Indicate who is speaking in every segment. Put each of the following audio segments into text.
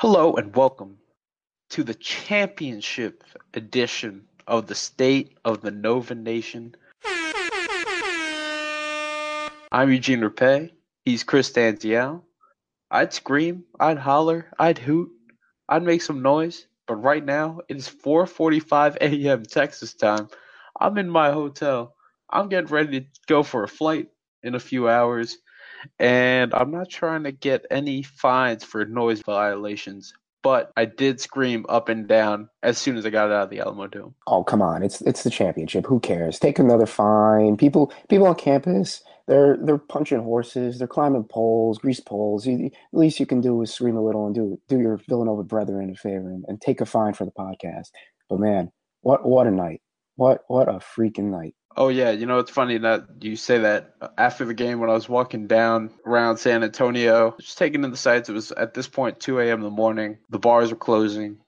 Speaker 1: Hello and welcome to the championship edition of the State of the Nova Nation. I'm Eugene Rapay. He's Chris Danziel. I'd scream, I'd holler, I'd hoot, I'd make some noise, but right now it is 4:45 a.m. Texas time. I'm in my hotel. I'm getting ready to go for a flight in a few hours, and I'm not trying to get any fines for noise violations. But I did scream up and down as soon as I got out of the Alamo Dome.
Speaker 2: Oh come on, it's it's the championship. Who cares? Take another fine. People people on campus, they're they're punching horses, they're climbing poles, grease poles. You, the least you can do is scream a little and do do your Villanova brethren a favor and, and take a fine for the podcast. But man, what what a night! What what a freaking night!
Speaker 1: Oh yeah, you know it's funny that you say that. After the game, when I was walking down around San Antonio, just taking in the sights, it was at this point 2 a.m. in the morning. The bars were closing.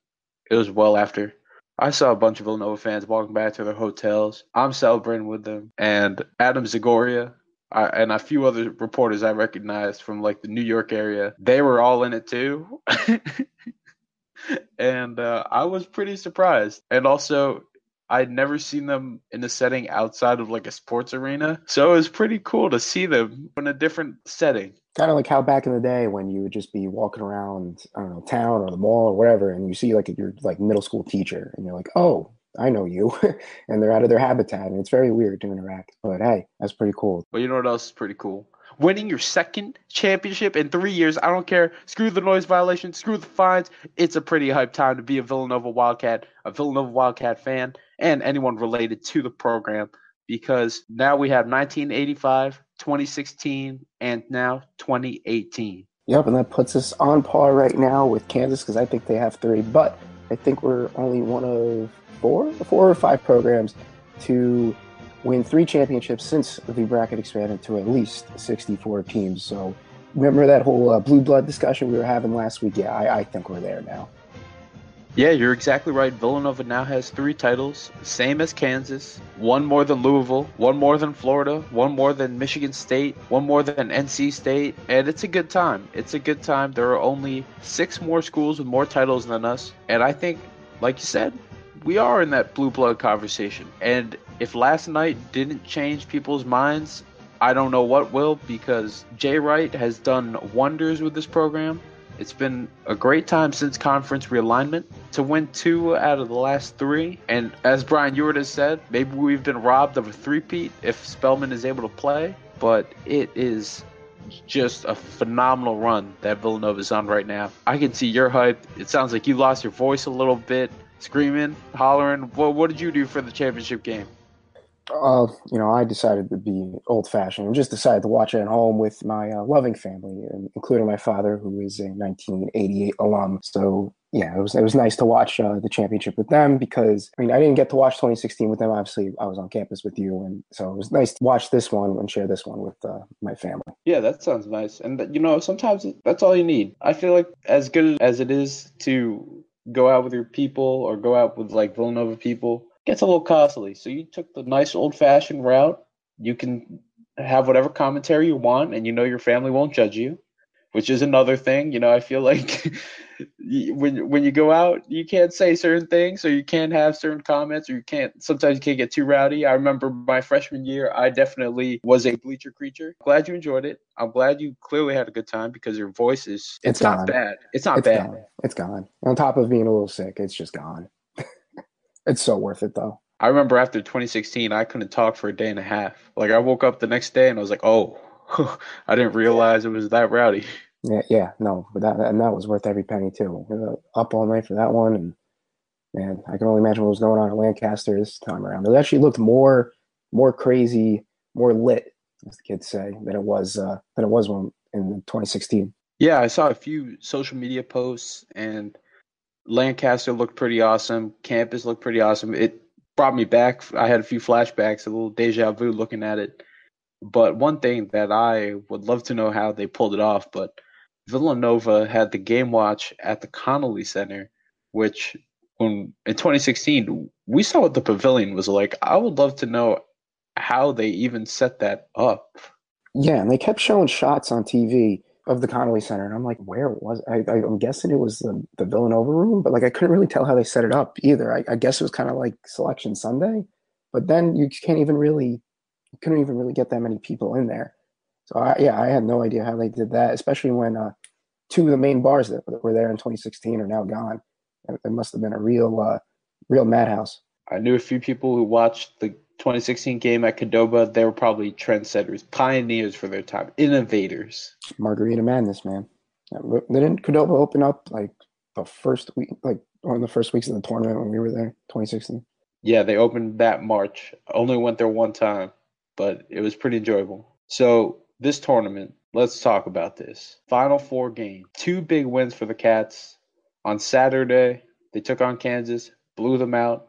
Speaker 1: It was well after. I saw a bunch of Villanova fans walking back to their hotels. I'm celebrating with them, and Adam Zagoria. I, and a few other reporters I recognized from like the New York area, they were all in it too. and uh, I was pretty surprised. And also, I'd never seen them in a setting outside of like a sports arena. So it was pretty cool to see them in a different setting.
Speaker 2: Kind of like how back in the day when you would just be walking around, I don't know, town or the mall or whatever, and you see like your like middle school teacher, and you're like, oh, I know you, and they're out of their habitat, and it's very weird to interact. But hey, that's pretty cool.
Speaker 1: But you know what else is pretty cool? Winning your second championship in three years. I don't care. Screw the noise violation. Screw the fines. It's a pretty hype time to be a Villanova Wildcat, a Villanova Wildcat fan, and anyone related to the program because now we have 1985, 2016, and now 2018.
Speaker 2: Yep, and that puts us on par right now with Kansas because I think they have three, but I think we're only one of four, four or five programs to win three championships since the bracket expanded to at least 64 teams. So remember that whole uh, blue blood discussion we were having last week? Yeah, I, I think we're there now.
Speaker 1: Yeah, you're exactly right. Villanova now has three titles, same as Kansas. One more than Louisville, one more than Florida, one more than Michigan State, one more than NC State, and it's a good time. It's a good time. There are only six more schools with more titles than us, and I think, like you said, we are in that blue blood conversation. And if last night didn't change people's minds, I don't know what will because Jay Wright has done wonders with this program. It's been a great time since conference realignment to win two out of the last three. And as Brian Ewart has said, maybe we've been robbed of a three-peat if Spellman is able to play. But it is just a phenomenal run that Villanova is on right now. I can see your hype. It sounds like you lost your voice a little bit, screaming, hollering. What, what did you do for the championship game?
Speaker 2: Uh, you know, I decided to be old fashioned and just decided to watch it at home with my uh, loving family, including my father, who is a 1988 alum. So, yeah, it was it was nice to watch uh, the championship with them because I mean I didn't get to watch 2016 with them. Obviously, I was on campus with you, and so it was nice to watch this one and share this one with uh, my family.
Speaker 1: Yeah, that sounds nice. And you know, sometimes that's all you need. I feel like as good as it is to go out with your people or go out with like Villanova people, gets a little costly. So you took the nice old fashioned route. You can have whatever commentary you want, and you know your family won't judge you, which is another thing. You know, I feel like when when you go out, you can't say certain things, or you can't have certain comments, or you can't. Sometimes you can't get too rowdy. I remember my freshman year, I definitely was a bleacher creature. Glad you enjoyed it. I'm glad you clearly had a good time because your voice is it's, it's not bad. It's not
Speaker 2: it's
Speaker 1: bad.
Speaker 2: Gone. It's gone. On top of being a little sick, it's just gone. It's so worth it though.
Speaker 1: I remember after 2016, I couldn't talk for a day and a half. Like I woke up the next day and I was like, "Oh, I didn't realize it was that rowdy."
Speaker 2: Yeah, yeah, no, but that and that was worth every penny too. up all night for that one, and man, I can only imagine what was going on at Lancaster this time around. It actually looked more, more crazy, more lit, as the kids say, than it was uh, than it was when in 2016.
Speaker 1: Yeah, I saw a few social media posts and Lancaster looked pretty awesome. Campus looked pretty awesome. It brought me back. I had a few flashbacks, a little deja vu looking at it. But one thing that I would love to know how they pulled it off, but Villanova had the game watch at the Connelly Center, which when in 2016 we saw what the pavilion was like. I would love to know how they even set that up.
Speaker 2: Yeah, and they kept showing shots on TV of the Connelly Center, and I'm like, where was I? I am guessing it was the, the Villanova room, but like I couldn't really tell how they set it up either. I, I guess it was kind of like Selection Sunday, but then you can't even really, you couldn't even really get that many people in there. So I, yeah, I had no idea how they did that, especially when uh, two of the main bars that were there in 2016 are now gone. It must have been a real, uh, real madhouse.
Speaker 1: I knew a few people who watched the 2016 game at Qdoba. They were probably trendsetters, pioneers for their time, innovators.
Speaker 2: Margarita Madness, man. Didn't Qdoba open up like the first week, like one of the first weeks of the tournament when we were there, 2016?
Speaker 1: Yeah, they opened that March. Only went there one time, but it was pretty enjoyable. So this tournament, let's talk about this. Final four game. Two big wins for the Cats. On Saturday, they took on Kansas, blew them out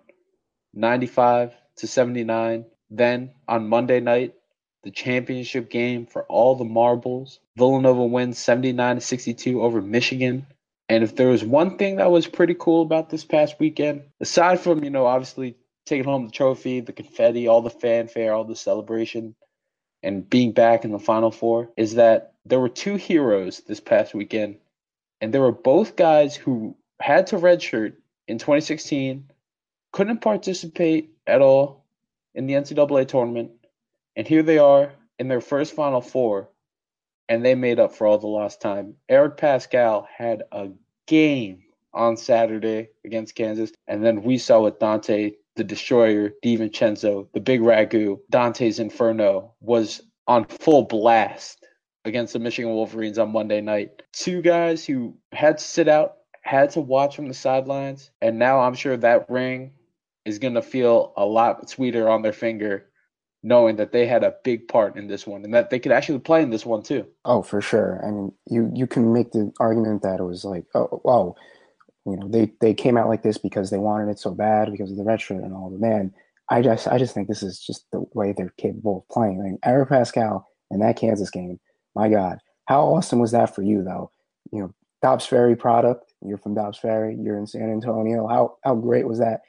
Speaker 1: 95 to 79. Then on Monday night, the championship game for all the marbles. Villanova wins 79 to 62 over Michigan. And if there was one thing that was pretty cool about this past weekend, aside from, you know, obviously taking home the trophy, the confetti, all the fanfare, all the celebration, and being back in the Final Four, is that there were two heroes this past weekend. And they were both guys who had to redshirt in 2016, couldn't participate at all in the NCAA tournament, and here they are in their first Final Four, and they made up for all the lost time. Eric Paschall had a game on Saturday against Kansas, and then we saw with Donte, the Destroyer, DiVincenzo, the Big Ragu, Dante's Inferno was on full blast against the Michigan Wolverines on Monday night. Two guys who had to sit out, had to watch from the sidelines, and now I'm sure that ring is going to feel a lot sweeter on their finger knowing that they had a big part in this one and that they could actually play in this one too.
Speaker 2: Oh, for sure. I mean, you you can make the argument that it was like, oh, oh, you know, they they came out like this because they wanted it so bad because of the shirt and all. But man, I just I just think this is just the way they're capable of playing. I mean, Eric Paschall in that Kansas game, my God, how awesome was that for you though? You know, Dobbs Ferry product. You're from Dobbs Ferry. You're in San Antonio. How how great was that?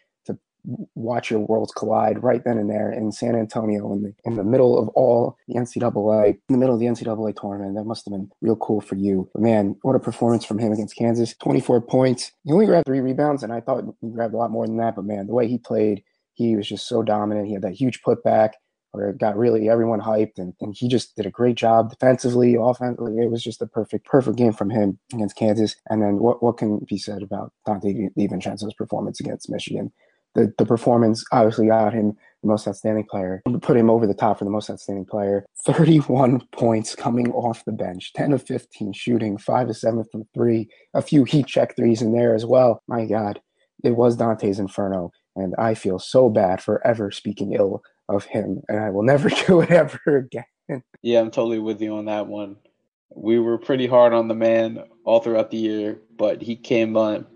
Speaker 2: Watch your worlds collide right then and there in San Antonio in the in the middle of all the NCAA, in the middle of the NCAA tournament. That must have been real cool for you. But man, what a performance from him against Kansas. 24 points. He only grabbed three rebounds, and I thought he grabbed a lot more than that. But man, the way he played, he was just so dominant. He had that huge putback where it got really everyone hyped and, and he just did a great job defensively, offensively. It was just a perfect, perfect game from him against Kansas. And then what, what can be said about Donte DiVincenzo's performance against Michigan? The, the performance obviously got him the most outstanding player, put him over the top for the most outstanding player. 31 points coming off the bench, 10 of 15 shooting, 5 of 7 from 3, a few heat check threes in there as well. My God, it was Dante's Inferno, and I feel so bad for ever speaking ill of him, and I will never do it ever again.
Speaker 1: Yeah, I'm totally with you on that one. We were pretty hard on the man all throughout the year, but he came on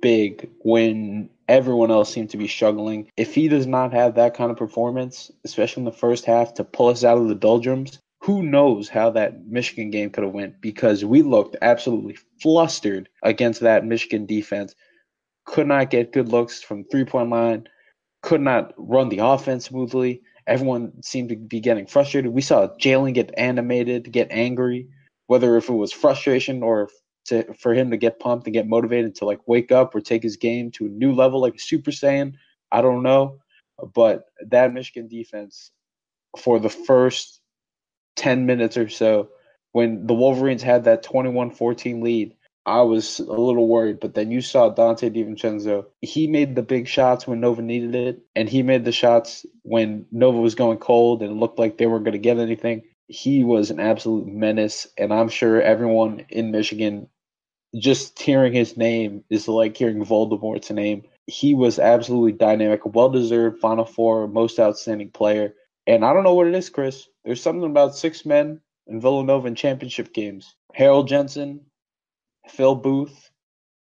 Speaker 1: big when everyone else seemed to be struggling. If he does not have that kind of performance, especially in the first half, to pull us out of the doldrums, who knows how that Michigan game could have went because we looked absolutely flustered against that Michigan defense. Could not get good looks from three point line, could not run the offense smoothly. Everyone seemed to be getting frustrated. We saw Jalen get animated, get angry, whether if it was frustration or to for him to get pumped and get motivated to like wake up or take his game to a new level like a Super Saiyan. I don't know, but that Michigan defense for the first 10 minutes or so when the Wolverines had that 21-14 lead, I was a little worried, but then you saw Donte DiVincenzo. He made the big shots when Nova needed it, and he made the shots when Nova was going cold and it looked like they weren't going to get anything. He was an absolute menace, and I'm sure everyone in Michigan just hearing his name is like hearing Voldemort's name. He was absolutely dynamic, well deserved Final Four, most outstanding player. And I don't know what it is, Chris. There's something about six men in Villanova in championship games. Harold Jensen, Phil Booth,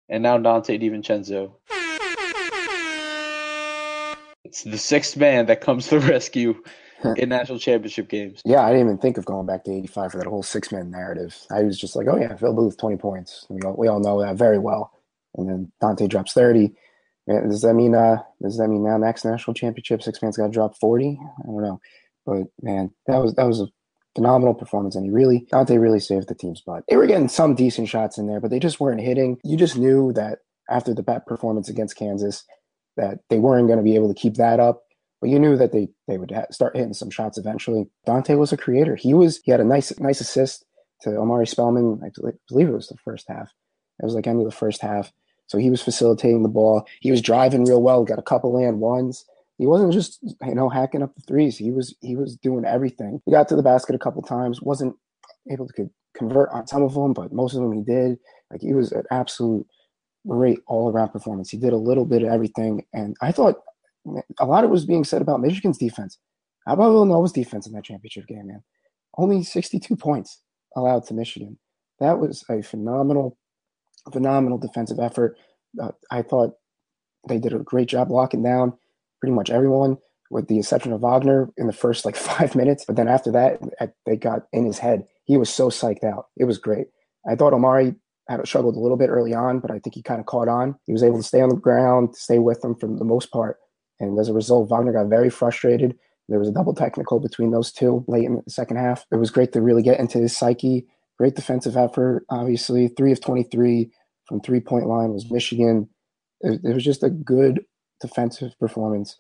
Speaker 1: and now Donte DiVincenzo. It's the sixth man that comes to the rescue in national championship games.
Speaker 2: Yeah, I didn't even think of going back to 85 for that whole six man narrative. I was just like, oh, yeah, Phil Booth, 20 points. We all, we all know that very well. And then Donte drops 30. Does that mean uh does that mean now next national championship six man's got to drop 40? I don't know. But man, that was that was a phenomenal performance, and he really Donte really saved the team's butt. They were getting some decent shots in there, but they just weren't hitting. You just knew that after the bad performance against Kansas, that they weren't going to be able to keep that up. But you knew that they they would start hitting some shots eventually. Donte was a creator. He was he had a nice nice assist to Omari Spellman. I believe it was the first half. It was like end of the first half. So he was facilitating the ball. He was driving real well. Got a couple land ones. He wasn't just you know hacking up the threes. He was he was doing everything. He got to the basket a couple times. wasn't able to convert on some of them, but most of them he did. Like he was an absolute great all around performance. He did a little bit of everything, and I thought a lot of it was being said about Michigan's defense. How about Villanova's defense in that championship game, man? Only 62 points allowed to Michigan. That was a phenomenal, phenomenal defensive effort. Uh, I thought they did a great job locking down pretty much everyone, with the exception of Wagner in the first like five minutes. But then after that, they got in his head. He was so psyched out. It was great. I thought Omari had struggled a little bit early on, but I think he kind of caught on. He was able to stay on the ground, stay with them for the most part. And as a result, Wagner got very frustrated. There was a double technical between those two late in the second half. It was great to really get into his psyche. Great defensive effort, obviously. Three of 23 from three point line was Michigan. It, it was just a good defensive performance,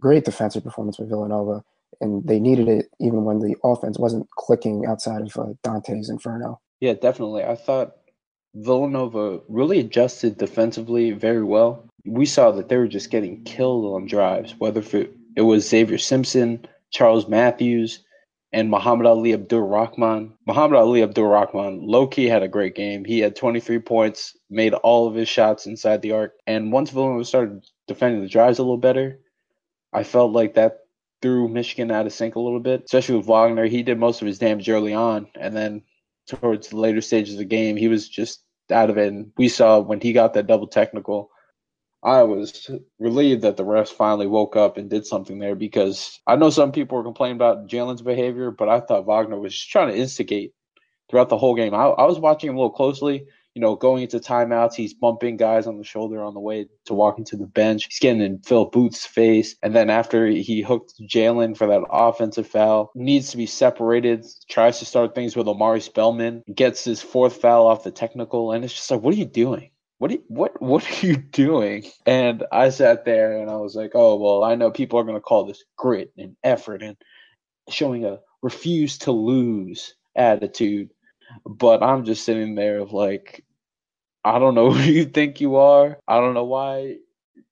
Speaker 2: great defensive performance by Villanova. And they needed it even when the offense wasn't clicking outside of uh, Dante's Inferno.
Speaker 1: Yeah, definitely. I thought Villanova really adjusted defensively very well. We saw that they were just getting killed on drives, whether it was Xavier Simpson, Charles Matthews, and Muhammad-Ali Abdur-Rahkman. Muhammad Ali Abdur Rahman, low key, had a great game. He had 23 points, made all of his shots inside the arc. And once Villanova started defending the drives a little better, I felt like that threw Michigan out of sync a little bit, especially with Wagner. He did most of his damage early on, and then towards the later stages of the game, he was just out of it. And we saw when he got that double technical, I was relieved that the refs finally woke up and did something there because I know some people were complaining about Jalen's behavior, but I thought Wagner was just trying to instigate throughout the whole game. I, I was watching him a little closely. You know, going into timeouts, he's bumping guys on the shoulder on the way to walking to the bench. He's getting in Phil Booth's face. And then after he hooked Jalen for that offensive foul, needs to be separated, tries to start things with Omari Spellman, gets his fourth foul off the technical. And it's just like, what are you doing? What you, what what are you doing? And I sat there and I was like, oh well, I know people are going to call this grit and effort and showing a refuse to lose attitude, but I'm just sitting there of like, I don't know who you think you are. I don't know why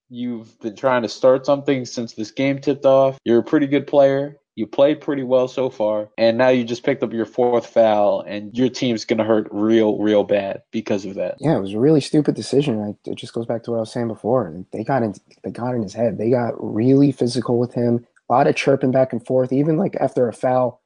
Speaker 1: you've been trying to start something since this game tipped off. You're a pretty good player. You played pretty well so far, and now you just picked up your fourth foul, and your team's going to hurt real, real bad because of that.
Speaker 2: Yeah, it was a really stupid decision. It just goes back to what I was saying before. They got in, they got in his head. They got really physical with him. A lot of chirping back and forth. Even like after a foul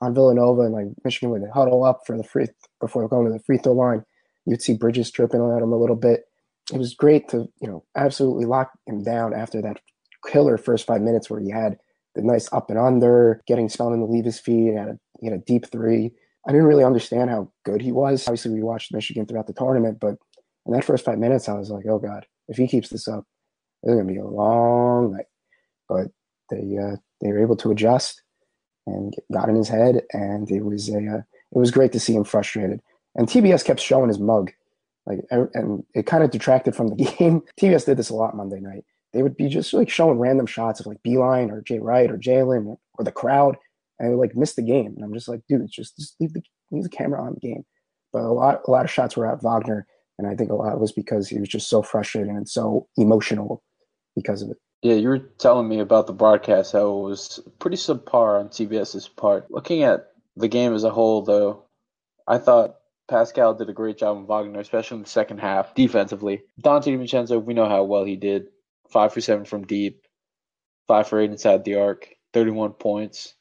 Speaker 2: on Villanova, and like Michigan would huddle up for the free before going to the free throw line. You'd see Bridges tripping at him a little bit. It was great to you know absolutely lock him down after that killer first five minutes where he had the nice up and under, getting Spellman to leave his feet. Had a, deep three. I didn't really understand how good he was. Obviously, we watched Michigan throughout the tournament, but in that first five minutes, I was like, oh God, if he keeps this up, it's going to be a long night. But they uh, they were able to adjust and got in his head, and it was a uh, it was great to see him frustrated. And TBS kept showing his mug, like, and it kind of detracted from the game. TBS did this a lot Monday night they would be just like showing random shots of like Beilein or Jay Wright or Jalen or, the crowd, and they would like miss the game. And I'm just like, dude, just just leave the leave the camera on the game. But a lot a lot of shots were at Wagner, and I think a lot was because he was just so frustrated and so emotional because of it.
Speaker 1: Yeah, you were telling me about the broadcast how it was pretty subpar on TBS's part. Looking at the game as a whole, though, I thought Paschall did a great job on Wagner, especially in the second half defensively. Donte DiVincenzo, we know how well he did five for seven from deep, five for eight inside the arc, 31 points,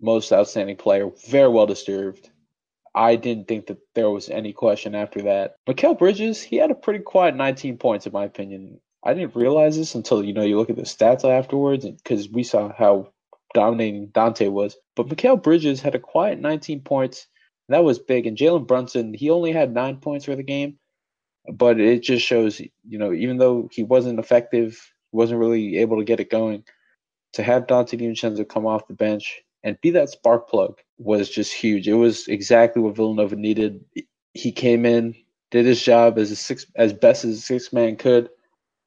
Speaker 1: most outstanding player, very well deserved. I didn't think that there was any question after that. Mikal Bridges, he had a pretty quiet 19 points, in my opinion. I didn't realize this until you know you look at the stats afterwards, because we saw how dominating Donte was. But Mikal Bridges had a quiet 19 points. that was big. And Jalen Brunson, he only had nine points for the game, but it just shows, you know, even though he wasn't effective, wasn't really able to get it going, to have Donte DiVincenzo come off the bench and be that spark plug was just huge. It was exactly what Villanova needed. He came in, did his job as a six as best as a six man could,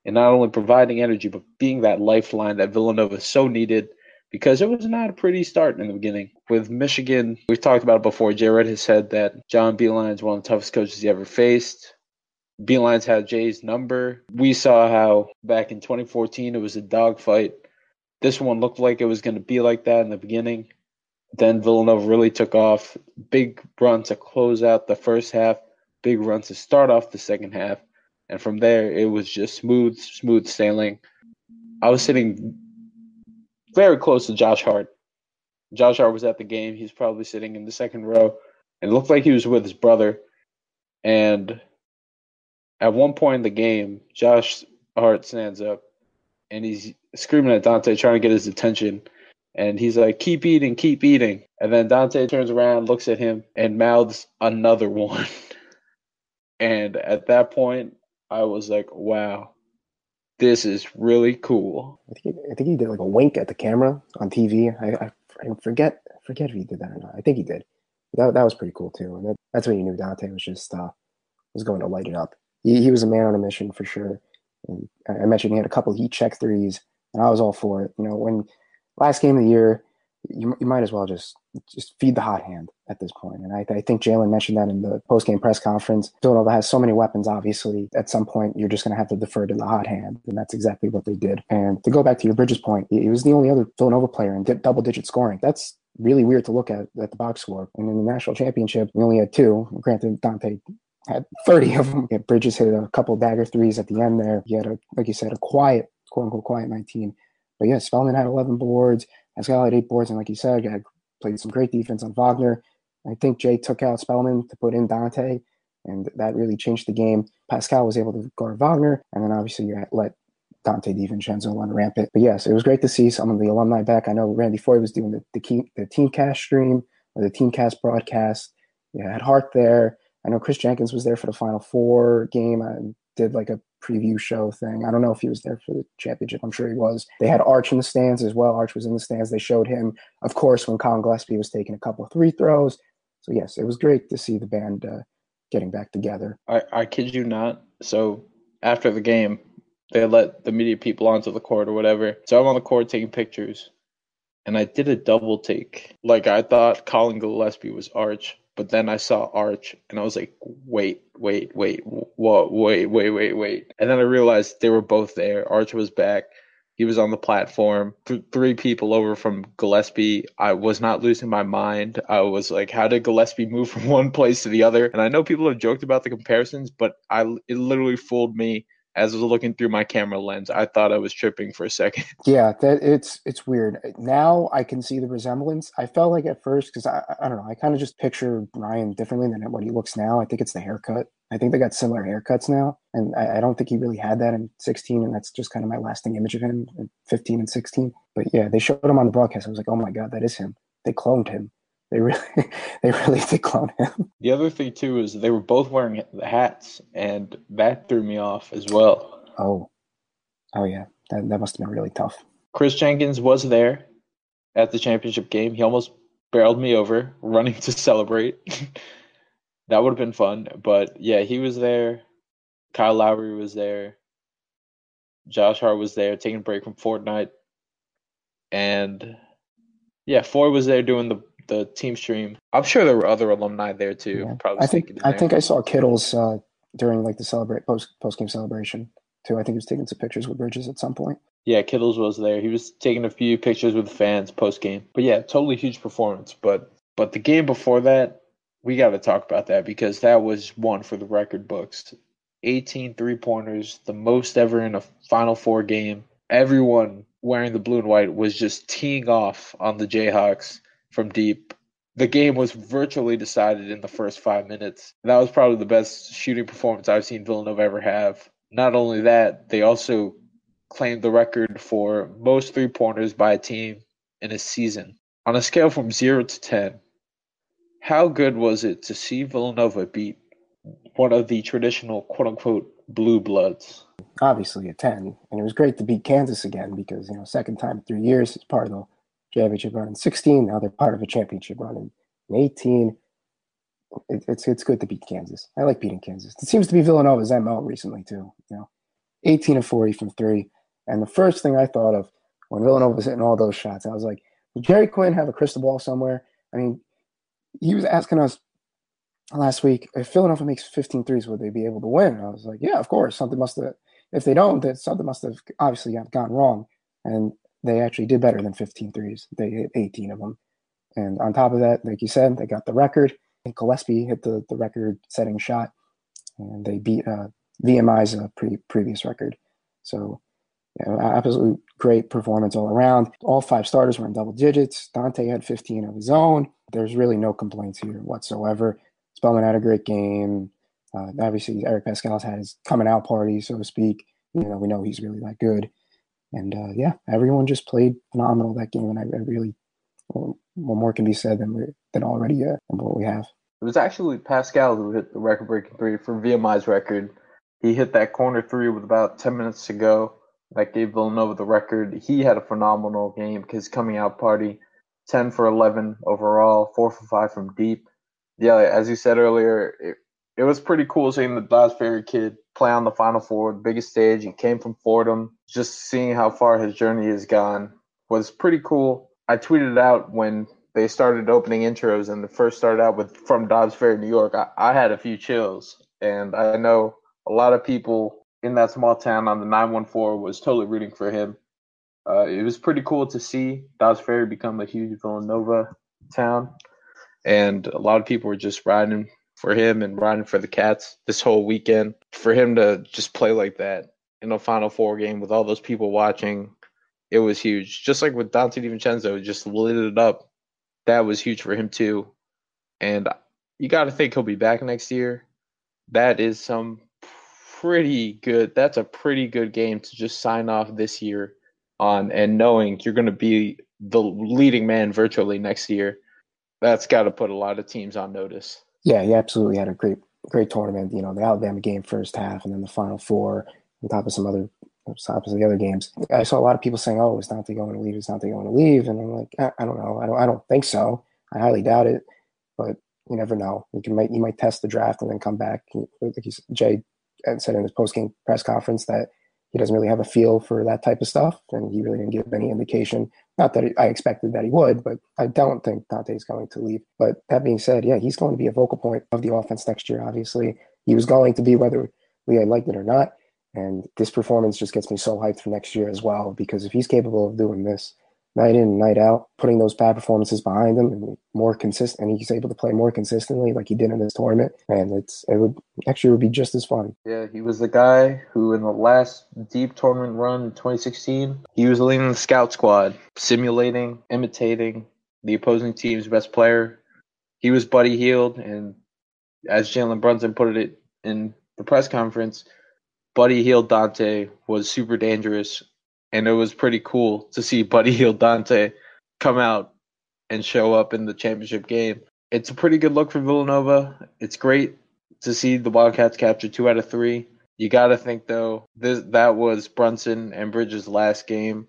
Speaker 1: and not only providing energy but being that lifeline that Villanova so needed because it was not a pretty start in the beginning. With Michigan, we've talked about it before. Jared has said that John Beilein is one of the toughest coaches he ever faced. Beilein's had Jay's number. We saw how back in 2014 it was a dogfight. This one looked like it was going to be like that in the beginning. Then Villanova really took off. Big run to close out the first half, big run to start off the second half. And from there, it was just smooth, smooth sailing. I was sitting very close to Josh Hart. Josh Hart was at the game. He's probably sitting in the second row. It looked like he was with his brother. And at one point in the game, Josh Hart stands up and he's screaming at Donte, trying to get his attention. And he's like, keep eating, keep eating. And then Donte turns around, looks at him, and mouths another one. and at that point, I was like, wow, this is really cool.
Speaker 2: I think, he, I think he did like a wink at the camera on TV. I, I, I forget forget if he did that or not. I think he did. That, that was pretty cool too. And that, that's when you knew Donte was just uh, was going to light it up. He, he was a man on a mission for sure. And I mentioned he had a couple heat check threes, and I was all for it. You know, when last game of the year, you, you might as well just just feed the hot hand at this point. And I, I think Jalen mentioned that in the post game press conference. Villanova has so many weapons. Obviously, at some point, you're just going to have to defer to the hot hand, and that's exactly what they did. And to go back to your Bridges point, he was the only other Villanova player in double digit scoring. That's really weird to look at at the box score. And in the national championship, we only had two. Granted, Donte had 30 of them. Bridges hit a couple dagger threes at the end there. He had a, like you said, a quiet, quote unquote, quiet 19. But yeah, Spellman had 11 boards. Paschall had eight boards, and like you said, had played some great defense on Wagner. I think Jay took out Spellman to put in Donte, and that really changed the game. Paschall was able to guard Wagner, and then obviously you let Donte DiVincenzo run rampant. But yes, it was great to see some of the alumni back. I know Randy Foye was doing the the, key, the teamcast stream or the team cast broadcast. You had Hart there. I know Chris Jenkins was there for the Final Four game. I did like a preview show thing. I don't know if he was there for the championship. I'm sure he was. They had Arch in the stands as well. Arch was in the stands. They showed him, of course, when Collin Gillespie was taking a couple of three throws. So yes, it was great to see the band uh, getting back together.
Speaker 1: I, I kid you not. So after the game, they let the media people onto the court or whatever. So I'm on the court taking pictures, and I did a double take. Like I thought Collin Gillespie was Arch, but then I saw Arch and I was like, wait, wait, wait, whoa, wait, wait, wait, wait. And then I realized they were both there. Arch was back. He was on the platform. Th- three people over from Gillespie. I was not losing my mind. I was like, how did Gillespie move from one place to the other? And I know people have joked about the comparisons, but I it literally fooled me as I was looking through my camera lens, I thought I was tripping for a second.
Speaker 2: Yeah, that it's it's weird. Now I can see the resemblance. I felt like at first because I I don't know. I kind of just picture Ryan differently than what he looks now. I think it's the haircut. I think they got similar haircuts now, and I, I don't think he really had that in 16, and that's just kind of my lasting image of him in 15 and 16. But yeah, they showed him on the broadcast. I was like, oh my god, that is him. They cloned him. They really, they really did clone him.
Speaker 1: The other thing too is they were both wearing the hats, and that threw me off as well.
Speaker 2: Oh, oh yeah, that that must have been really tough.
Speaker 1: Chris Jenkins was there at the championship game. He almost barreled me over, running to celebrate. that would have been fun, but yeah, he was there. Kyle Lowry was there. Josh Hart was there, taking a break from Fortnite, and yeah, Foye was there doing the the team stream. I'm sure there were other alumni there too.
Speaker 2: Yeah. Probably I think I think I saw Kittles uh, during like the celebrate post post game celebration too. I think he was taking some pictures with Bridges at some point.
Speaker 1: Yeah, Kittles was there. He was taking a few pictures with fans post game. But yeah, totally huge performance. But but the game before that, we got to talk about that because that was one for the record books. 18 three pointers, the most ever in a Final Four game. Everyone wearing the blue and white was just teeing off on the Jayhawks from deep. The game was virtually decided in the first five minutes. That was probably the best shooting performance I've seen Villanova ever have. Not only that, they also claimed the record for most three pointers by a team in a season. On a scale from 0 to 10, how good was it to see Villanova beat one of the traditional quote unquote blue bloods?
Speaker 2: Obviously a 10. And it was great to beat Kansas again because, you know, second time in three years, is part of the championship run in 16. Now they're part of a championship run in 18. It, it's it's good to beat Kansas. I like beating Kansas. It seems to be Villanova's MO recently too. You know, 18 and 40 from three. And the first thing I thought of when Villanova was hitting all those shots, I was like, Jerry Quinn have a crystal ball somewhere? I mean, he was asking us last week if Villanova makes 15 threes, would they be able to win? And I was like, yeah, of course. Something must have. If they don't, then something must have obviously gone wrong. And they actually did better than 15 threes. They hit 18 of them. And on top of that, like you said, they got the record. And Gillespie hit the, the record setting shot. And they beat uh, VMI's uh, pre- previous record. So you know, absolute great performance all around. All five starters were in double digits. Donte had 15 of his own. There's really no complaints here whatsoever. Spellman had a great game. Uh, obviously, Eric Paschall's had his coming out party, so to speak. You know, we know he's really that good. And uh, yeah, everyone just played phenomenal that game, and I, I really, well, more can be said than than already uh, what we have.
Speaker 1: It was actually Paschall who hit the record-breaking three for VMI's record. He hit that corner three with about 10 minutes to go that gave Villanova the record. He had a phenomenal game because coming out party, 10 for 11 overall, 4 for 5 from deep. Yeah, as you said earlier, it, it was pretty cool seeing the Dobbs Ferry kid play on the Final Four, biggest stage. He came from Fordham. Just seeing how far his journey has gone was pretty cool. I tweeted it out when they started opening intros and the first started out with from Dobbs Ferry, New York. I, I had a few chills, and I know a lot of people in that small town on the 914 was totally rooting for him. Uh, it was pretty cool to see Dobbs Ferry become a huge Villanova town, and a lot of people were just riding for him and riding for the Cats this whole weekend. For him to just play like that in a Final Four game with all those people watching, it was huge. Just like with Donte DiVincenzo, just lit it up. That was huge for him too, and you got to think he'll be back next year. That is some pretty good. That's a pretty good game to just sign off this year on, and knowing you're going to be the leading man virtually next year. That's got to put a lot of teams on notice.
Speaker 2: Yeah, he absolutely had a great, great tournament. You know, the Alabama game first half, and then the Final Four, on top of some other, on top of the other games. I saw a lot of people saying, "Oh, is Donte going to leave? Is Donte going to leave?" And I'm like, I, I don't know. I don't. I don't think so. I highly doubt it, but you never know. You can might you might test the draft and then come back. Like Jay said in his post game press conference that he doesn't really have a feel for that type of stuff, and he really didn't give any indication. Not that I expected that he would, but I don't think Donte is going to leave. But that being said, yeah, he's going to be a vocal point of the offense next year. Obviously, he was going to be whether we liked it or not. And this performance just gets me so hyped for next year as well, because if he's capable of doing this, night in, and night out, putting those bad performances behind him and more consistent, and he's able to play more consistently like he did in this tournament. And it's it would actually would be just as fun.
Speaker 1: Yeah, he was the guy who in the last deep tournament run in 2016, he was leading the scout squad, simulating, imitating the opposing team's best player. He was Buddy Hield, and as Jalen Brunson put it in the press conference, Buddy Hield Donte was super dangerous and it was pretty cool to see Buddy Hield Donte come out and show up in the championship game. It's a pretty good look for Villanova. It's great to see the Wildcats capture two out of three. You got to think though, this that was Brunson and Bridges' last game,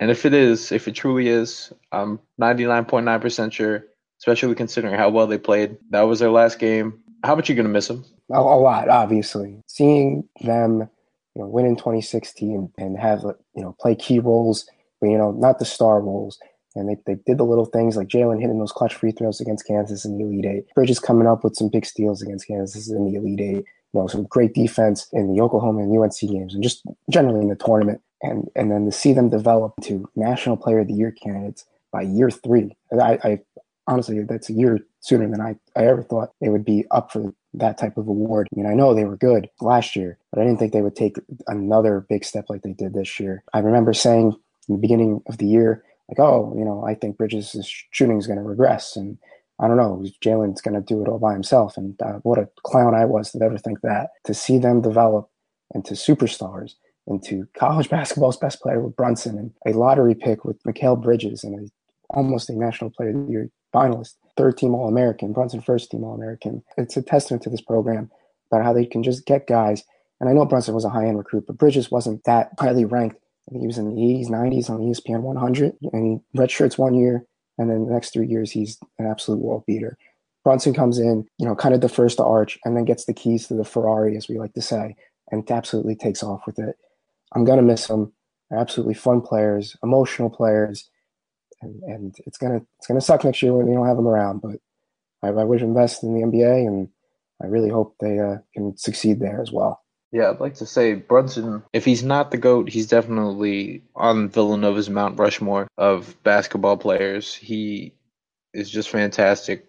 Speaker 1: and if it is, if it truly is, I'm 99.9% sure. Especially considering how well they played, that was their last game. How much are you gonna miss them?
Speaker 2: A lot, obviously. Seeing them you know, win in 2016 and have, you know, play key roles, but, you know, not the star roles. And they, they did the little things like Jalen hitting those clutch free throws against Kansas in the Elite Eight. Bridges coming up with some big steals against Kansas in the Elite Eight. You know, some great defense in the Oklahoma and UNC games and just generally in the tournament. And and then to see them develop to National Player of the Year candidates by year three. I, I honestly, that's a year sooner than I, I ever thought they would be up for that type of award. I mean, I know they were good last year, but I didn't think they would take another big step like they did this year. I remember saying in the beginning of the year, like, oh, you know, I think Bridges' shooting is going to regress. And I don't know, Jalen's going to do it all by himself. And uh, what a clown I was to ever think that. To see them develop into superstars, into college basketball's best player with Brunson, and a lottery pick with Mikal Bridges, and a, almost a National Player of the Year finalist third team All American, Brunson first team All American. It's a testament to this program about how they can just get guys. And I know Brunson was a high end recruit, but Bridges wasn't that highly ranked I think he was in the 80s, 90s on the ESPN 100, and redshirts one year, and then the next three years he's an absolute world beater. Brunson comes in, you know, kind of the first to arch, and then gets the keys to the Ferrari, as we like to say, and absolutely takes off with it. I'm gonna miss them. They're absolutely fun players, emotional players, and, and it's gonna it's gonna suck next year when we don't have them around. But I, I wish them best in the NBA, and I really hope they uh, can succeed there as well.
Speaker 1: Yeah, I'd like to say Brunson, if he's not the GOAT, he's definitely on Villanova's Mount Rushmore of basketball players. He is just fantastic.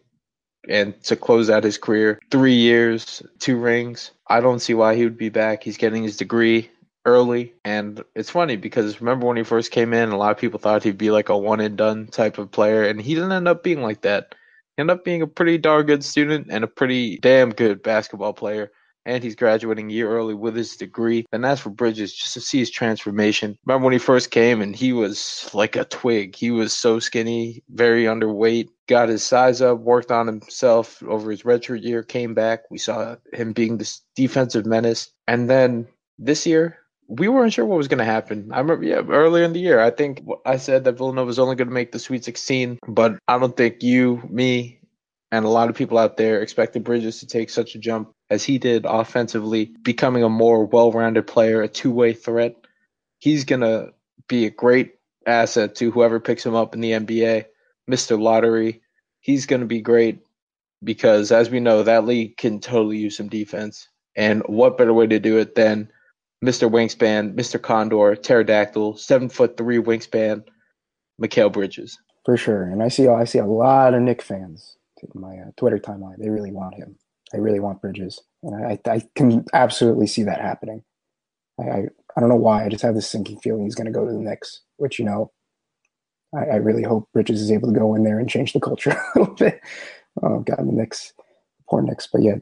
Speaker 1: And to close out his career, three years, two rings. I don't see why he would be back. He's getting his degree early. And it's funny because remember when he first came in, a lot of people thought he'd be like a one and done type of player. And he didn't end up being like that. He ended up being a pretty darn good student and a pretty damn good basketball player and he's graduating a year early with his degree. And as for Bridges, just to see his transformation. Remember when he first came and he was like a twig. He was so skinny, very underweight, got his size up, worked on himself over his redshirt year, came back. We saw him being this defensive menace. And then this year, we weren't sure what was going to happen. I remember, yeah, earlier in the year, I think I said that Villanova was only going to make the Sweet 16, but I don't think you, me, and a lot of people out there expected Bridges to take such a jump as he did offensively, becoming a more well rounded player, a two way threat. He's going to be a great asset to whoever picks him up in the NBA. Mr. Lottery, he's going to be great because, as we know, that league can totally use some defense. And what better way to do it than Mr. Wingspan, Mr. Condor, Pterodactyl, seven foot three wingspan, Mikal Bridges.
Speaker 2: For sure, and I see I see a lot of Knick fans in my uh, Twitter timeline. They really want him. They really want Bridges, and I, I can absolutely see that happening. I, I, I don't know why. I just have this sinking feeling he's going to go to the Knicks, which you know, I, I, really hope Bridges is able to go in there and change the culture a little bit. Oh God, the Knicks, poor Knicks. But yeah,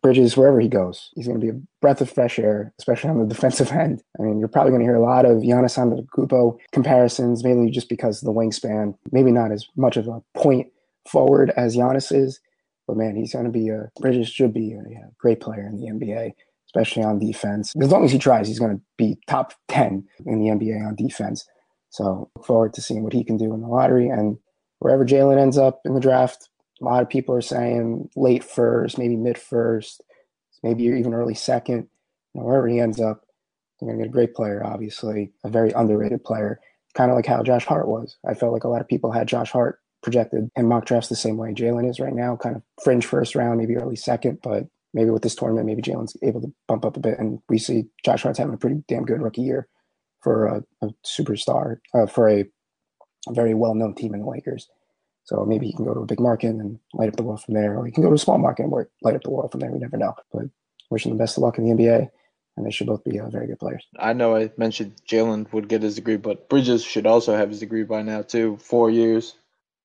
Speaker 2: Bridges, wherever he goes, he's going to be a breath of fresh air, especially on the defensive end. I mean, you're probably going to hear a lot of Giannis Antetokounmpo comparisons, mainly just because the wingspan. Maybe not as much of a point forward as Giannis is, but man, he's going to be a Bridges should be a, a great player in the NBA, especially on defense. As long as he tries, he's going to be top ten in the NBA on defense. So look forward to seeing what he can do in the lottery and wherever Jalen ends up in the draft. A lot of people are saying late first, maybe mid first, maybe even early second. You know, wherever he ends up, they're going to get a great player. Obviously, a very underrated player, kind of like how Josh Hart was. I felt like a lot of people had Josh Hart projected in mock drafts the same way Jalen is right now, kind of fringe first round, maybe early second, but maybe with this tournament, maybe Jalen's able to bump up a bit. And we see Josh Hart's having a pretty damn good rookie year for a, a superstar, uh, for a, a very well known team in the Lakers. So maybe he can go to a big market and light up the world from there, or he can go to a small market and light up the world from there. We never know. But wishing the best of luck in the NBA, and they should both be uh, very good players.
Speaker 1: I know I mentioned Jalen would get his degree, but Bridges should also have his degree by now too. Four years,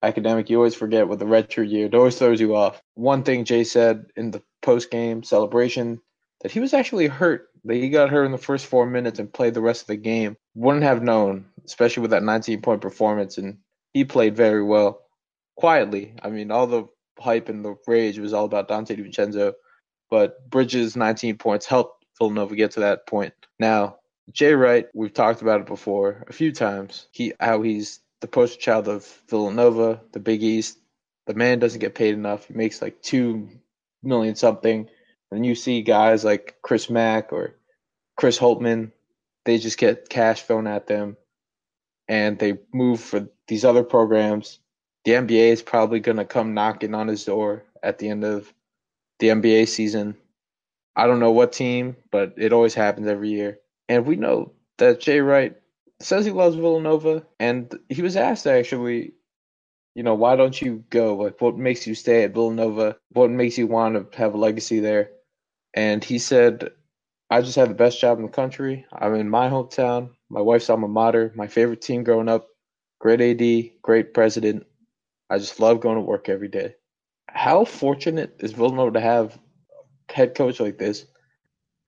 Speaker 1: academic, you always forget with the redshirt year. It always throws you off. One thing Jay said in the post game celebration that he was actually hurt. That he got hurt in the first four minutes and played the rest of the game. Wouldn't have known, especially with that 19 point performance, and he played very well. Quietly, I mean, all the hype and the rage was all about Donte DiVincenzo, but Bridges' 19 points helped Villanova get to that point. Now, Jay Wright, we've talked about it before a few times. He how he's the poster child of Villanova, the Big East. The man doesn't get paid enough. He makes like two million something. And you see guys like Chris Mack or Chris Holtmann, they just get cash thrown at them and they move for these other programs. The NBA is probably going to come knocking on his door at the end of the NBA season. I don't know what team, but it always happens every year. And we know that Jay Wright says he loves Villanova, and he was asked actually, you know, why don't you go? Like, what makes you stay at Villanova? What makes you want to have a legacy there? And he said, I just have the best job in the country. I'm in my hometown, my wife's alma mater, my favorite team growing up, great AD, great president. I just love going to work every day. How fortunate is Villanova to have a head coach like this?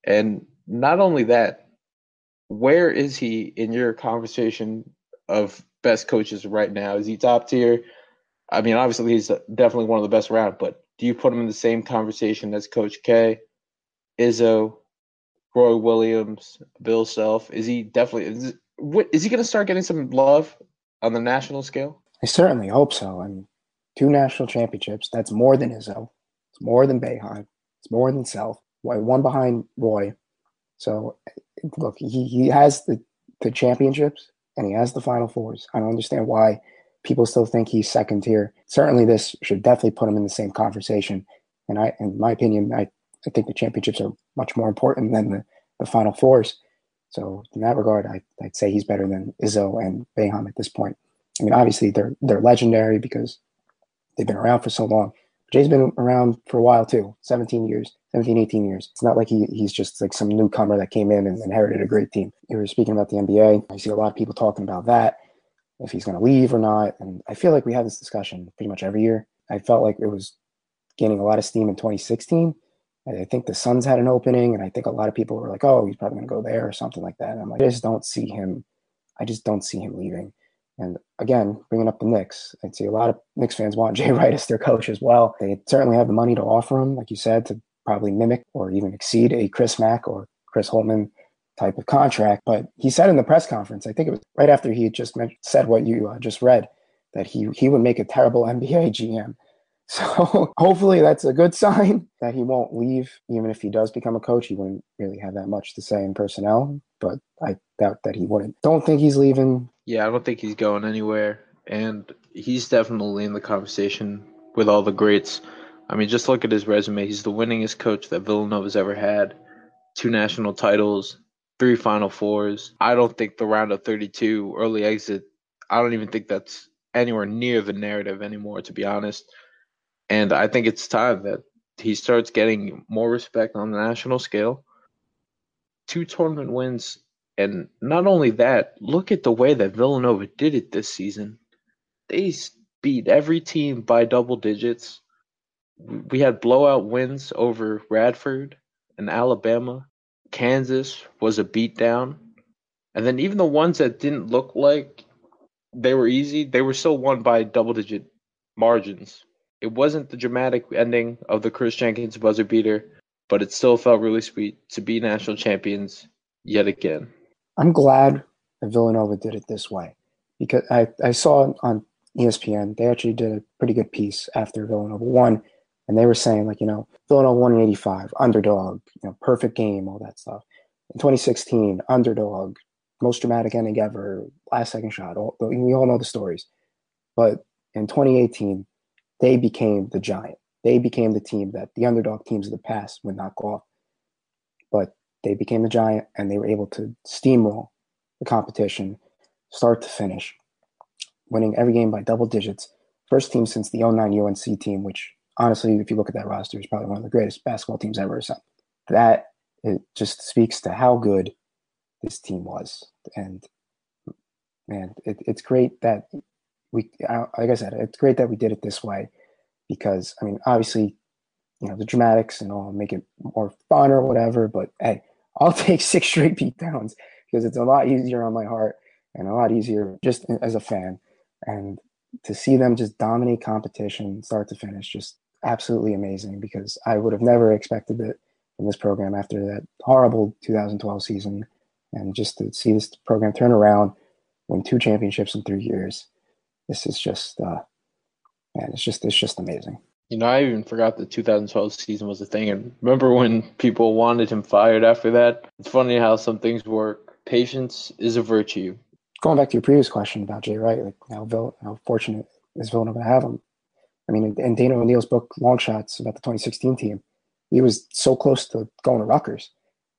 Speaker 1: And not only that, where is he in your conversation of best coaches right now? Is he top tier? I mean, obviously he's definitely one of the best around, but do you put him in the same conversation as Coach K, Izzo, Roy Williams, Bill Self? Is he definitely? Is, what is he going to start getting some love on the national scale?
Speaker 2: I certainly hope so. I mean, two national championships. That's more than Izzo. It's more than Boeheim. It's more than Self. One behind Roy. So, look, he, he has the, the championships and he has the Final Fours. I don't understand why people still think he's second tier. Certainly, this should definitely put him in the same conversation. And I, in my opinion, I, I think the championships are much more important than the, the Final Fours. So in that regard, I, I'd say he's better than Izzo and Boeheim at this point. I mean, obviously they're they're legendary because they've been around for so long. Jay's been around for a while too, 17 years, 17, 18 years. It's not like he, he's just like some newcomer that came in and inherited a great team. You were speaking about the NBA. I see a lot of people talking about that, if he's going to leave or not. And I feel like we have this discussion pretty much every year. I felt like it was gaining a lot of steam in 2016. I think the Suns had an opening, and I think a lot of people were like, "Oh, he's probably going to go there or something like that." And I'm like, I just don't see him. I just don't see him leaving. And again, bringing up the Knicks, I'd see a lot of Knicks fans want Jay Wright as their coach as well. They certainly have the money to offer him, like you said, to probably mimic or even exceed a Chris Mack or Chris Holtmann type of contract. But he said in the press conference, I think it was right after he had just said what you uh, just read, that he he would make a terrible NBA GM. So hopefully that's a good sign that he won't leave. Even if he does become a coach, he wouldn't really have that much to say in personnel. But I doubt that he wouldn't. Don't think he's leaving.
Speaker 1: Yeah, I don't think he's going anywhere. And he's definitely in the conversation with all the greats. I mean, just look at his resume. He's the winningest coach that Villanova's ever had. Two national titles, three Final Fours. I don't think the round of 32 early exit, I don't even think that's anywhere near the narrative anymore, to be honest. And I think it's time that he starts getting more respect on the national scale. Two tournament wins, and not only that, look at the way that Villanova did it this season. They beat every team by double digits. We had blowout wins over Radford and Alabama. Kansas was a beatdown. And then even the ones that didn't look like they were easy, they were still won by double digit margins. It wasn't the dramatic ending of the Kris Jenkins buzzer beater, but it still felt really sweet to be national champions yet again.
Speaker 2: I'm glad that Villanova did it this way because I, I saw on ESPN they actually did a pretty good piece after Villanova won, and they were saying like you know Villanova won in '85, underdog, you know, perfect game, all that stuff. In 2016, underdog, most dramatic ending ever, last second shot. All, we all know the stories, but in 2018 they became the giant. They became the team that the underdog teams of the past would knock off. But they became the giant and they were able to steamroll the competition start to finish, winning every game by double digits. First team since the 09 UNC team, which honestly, if you look at that roster, is probably one of the greatest basketball teams ever assembled. That it just speaks to how good this team was. And man, it, it's great that we like I said, it's great that we did it this way because I mean, obviously, you know, the dramatics and all make it more fun or whatever. But hey, I'll take six straight beat downs because it's a lot easier on my heart and a lot easier just as a fan. And to see them just dominate competition, start to finish, just absolutely amazing because I would have never expected it from this program after that horrible 2012 season. And just to see this program turn around, win two championships in three years this is just uh man, it's just it's just amazing.
Speaker 1: You know, I even forgot the 2012 season was a thing. And remember when people wanted him fired after that? It's funny how some things work. Patience is a virtue.
Speaker 2: Going back to your previous question about Jay Wright, like how, Vil- how fortunate is Villanova to have him? I mean, in Dana O'Neill's book, Long Shots, about the 2016 team, he was so close to going to Rutgers.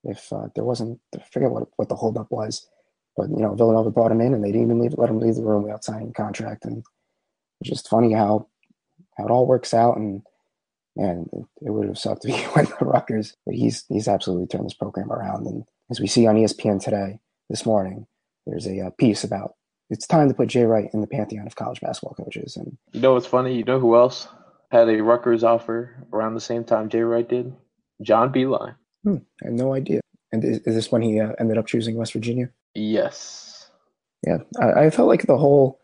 Speaker 2: If uh, there wasn't, I forget what, what the holdup was. But you know, Villanova brought him in, and they didn't even leave, let him leave the room without signing a contract. And it's just funny how how it all works out. And man, it, would have sucked if he went to Rutgers, but he's he's absolutely turned this program around. And as we see on ESPN today, this morning, there's a, a uh, piece about it's time to put Jay Wright in the pantheon of college basketball coaches. And
Speaker 1: you know what's funny? You know who else had a Rutgers offer around the same time Jay Wright did? John Beilein.
Speaker 2: Hmm, I had no idea. And is, is this when he uh, ended up choosing West Virginia?
Speaker 1: Yes.
Speaker 2: Yeah, I, I felt like the whole